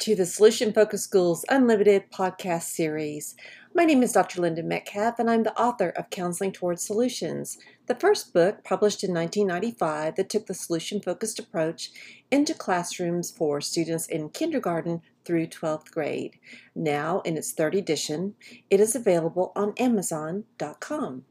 To the Solution Focused Schools Unlimited podcast series. My name is Dr. Linda Metcalf, and I'm the author of Counseling Towards Solutions, the first book published in 1995 that took the solution focused approach into classrooms for students in kindergarten through 12th grade. Now, in its third edition, it is available on Amazon.com.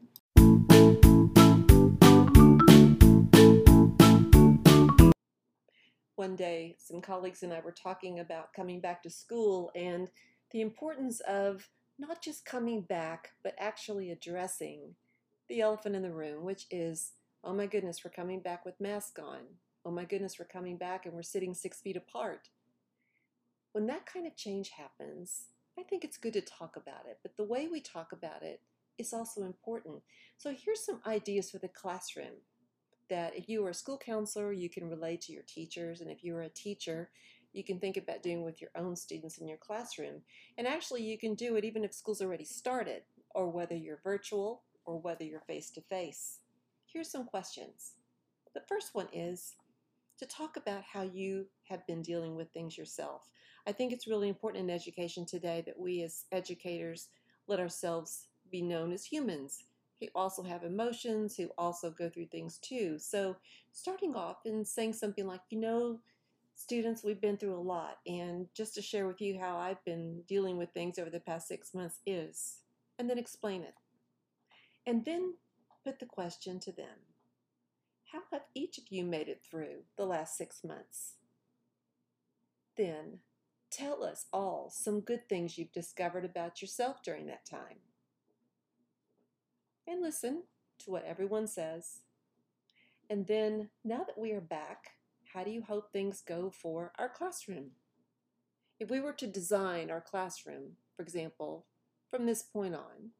one day some colleagues and I were talking about coming back to school and the importance of not just coming back, but actually addressing the elephant in the room, which is, oh my goodness, we're coming back with masks on. Oh my goodness, we're coming back and we're sitting six feet apart. When that kind of change happens, I think it's good to talk about it, but the way we talk about it is also important. So here's some ideas for the classroom that if you are a school counselor, you can relate to your teachers, and if you are a teacher, you can think about doing with your own students in your classroom. And actually, you can do it even if school's already started, or whether you're virtual or whether you're face to face. Here's some questions. The first one is to talk about how you have been dealing with things yourself. I think it's really important in education today that we as educators let ourselves be known as humans who also have emotions, who also go through things too. So, starting off and saying something like, you know, students, we've been through a lot, and just to share with you how I've been dealing with things over the past six months is, and then explain it. And then put the question to them How have each of you made it through the last six months? Then tell us all some good things you've discovered about yourself during that time and listen to what everyone says. And then, now that we are back, how do you hope things go for our classroom? If we were to design our classroom, for example, from this point on,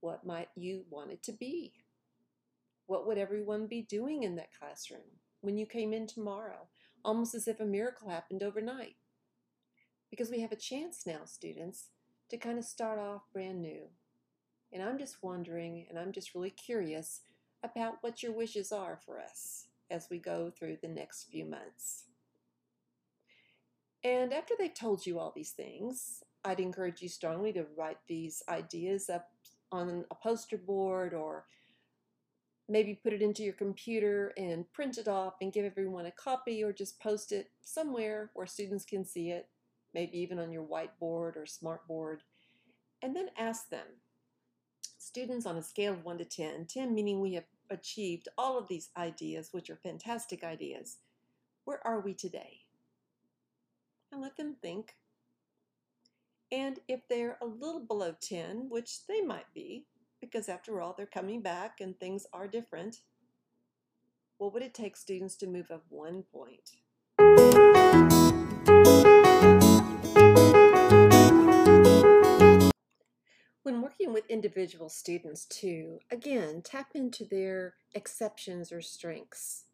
what might you want it to be? What would everyone be doing in that classroom when you came in tomorrow, almost as if a miracle happened overnight? Because we have a chance now, students, to kind of start off brand new and I'm just wondering, and I'm just really curious about what your wishes are for us as we go through the next few months. And after they've told you all these things, I'd encourage you strongly to write these ideas up on a poster board or maybe put it into your computer and print it off and give everyone a copy or just post it somewhere where students can see it, maybe even on your whiteboard or smartboard, and then ask them students on a scale of 1 to 10, 10 meaning we have achieved all of these ideas, which are fantastic ideas, where are we today? And let them think. And if they're a little below 10, which they might be, because after all, they're coming back and things are different, what would it take students to move up one point? When working with individual students, too, again, tap into their exceptions or strengths.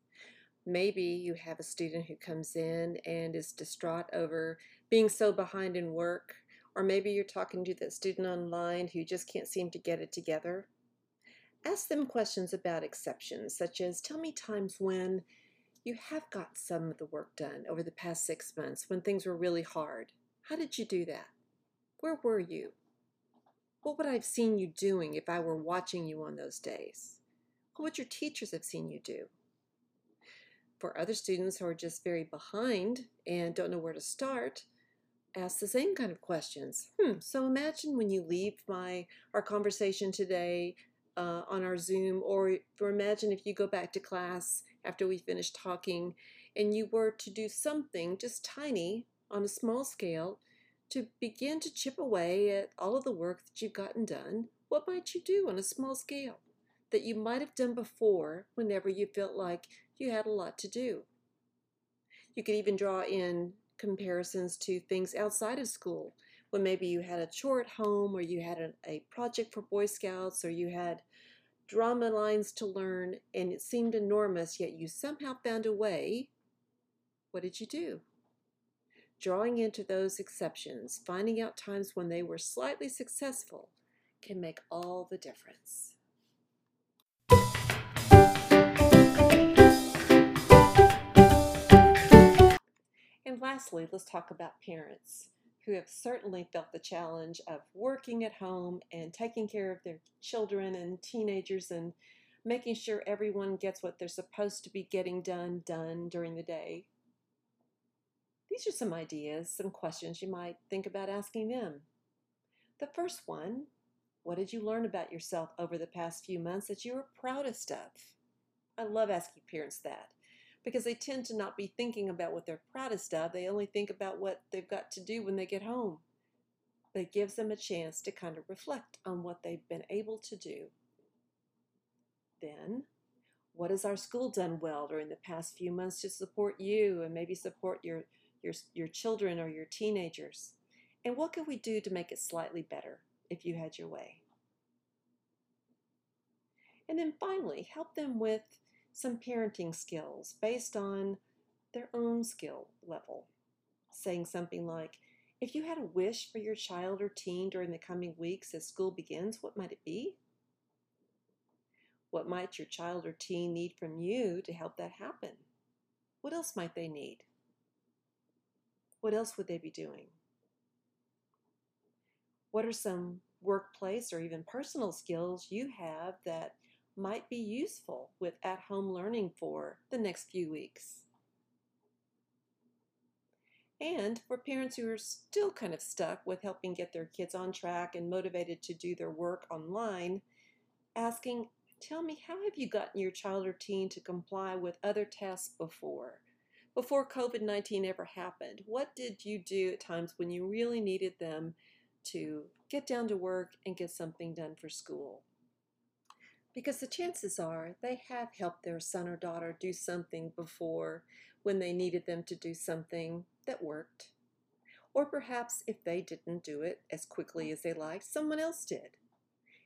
Maybe you have a student who comes in and is distraught over being so behind in work, or maybe you're talking to that student online who just can't seem to get it together. Ask them questions about exceptions, such as Tell me times when you have got some of the work done over the past six months when things were really hard. How did you do that? Where were you? What would I have seen you doing if I were watching you on those days? What would your teachers have seen you do? For other students who are just very behind and don't know where to start, ask the same kind of questions. Hmm, so imagine when you leave my our conversation today uh, on our Zoom, or, or imagine if you go back to class after we finish talking and you were to do something just tiny on a small scale to begin to chip away at all of the work that you've gotten done, what might you do on a small scale that you might have done before whenever you felt like you had a lot to do? You could even draw in comparisons to things outside of school, when maybe you had a chore at home, or you had a, a project for Boy Scouts, or you had drama lines to learn, and it seemed enormous, yet you somehow found a way. What did you do? Drawing into those exceptions, finding out times when they were slightly successful, can make all the difference. And lastly, let's talk about parents who have certainly felt the challenge of working at home and taking care of their children and teenagers and making sure everyone gets what they're supposed to be getting done done during the day. These are some ideas, some questions you might think about asking them. The first one, what did you learn about yourself over the past few months that you were proudest of? I love asking parents that because they tend to not be thinking about what they're proudest of. They only think about what they've got to do when they get home. But it gives them a chance to kind of reflect on what they've been able to do. Then, what has our school done well during the past few months to support you and maybe support your, your, your children or your teenagers? And what could we do to make it slightly better if you had your way? And then finally, help them with some parenting skills based on their own skill level. Saying something like, if you had a wish for your child or teen during the coming weeks as school begins, what might it be? What might your child or teen need from you to help that happen? What else might they need? What else would they be doing? What are some workplace or even personal skills you have that might be useful with at home learning for the next few weeks. And for parents who are still kind of stuck with helping get their kids on track and motivated to do their work online, asking, Tell me, how have you gotten your child or teen to comply with other tasks before? Before COVID 19 ever happened, what did you do at times when you really needed them to get down to work and get something done for school? because the chances are they have helped their son or daughter do something before when they needed them to do something that worked. Or perhaps if they didn't do it as quickly as they liked, someone else did.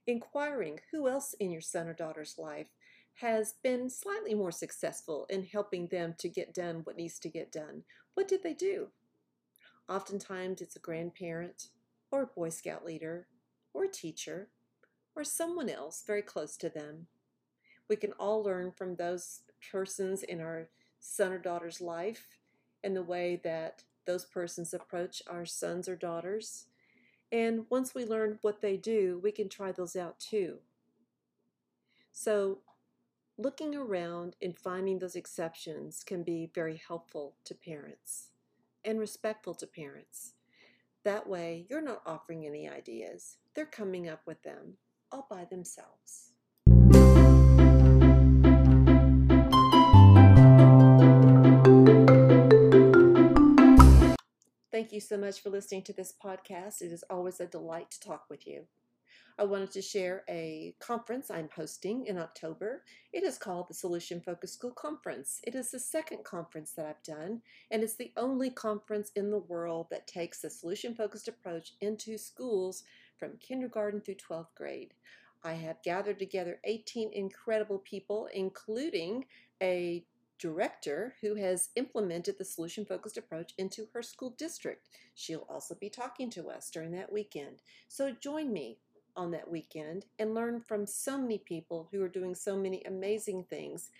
Inquiring who else in your son or daughter's life has been slightly more successful in helping them to get done what needs to get done. What did they do? Oftentimes it's a grandparent or a Boy Scout leader or a teacher or someone else very close to them. We can all learn from those persons in our son or daughter's life and the way that those persons approach our sons or daughters. And once we learn what they do, we can try those out too. So, looking around and finding those exceptions can be very helpful to parents and respectful to parents. That way, you're not offering any ideas, they're coming up with them all by themselves. Thank you so much for listening to this podcast. It is always a delight to talk with you. I wanted to share a conference I'm hosting in October. It is called the Solution Focused School Conference. It is the second conference that I've done, and it's the only conference in the world that takes a solution focused approach into schools from kindergarten through 12th grade. I have gathered together 18 incredible people, including a director who has implemented the solution focused approach into her school district. She'll also be talking to us during that weekend. So join me on that weekend and learn from so many people who are doing so many amazing things.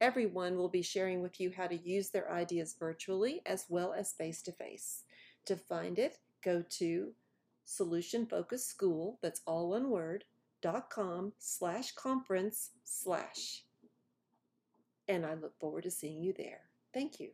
Everyone will be sharing with you how to use their ideas virtually as well as face to face. To find it, go to Solution Focused School, that's all one word, dot com slash conference slash. And I look forward to seeing you there. Thank you.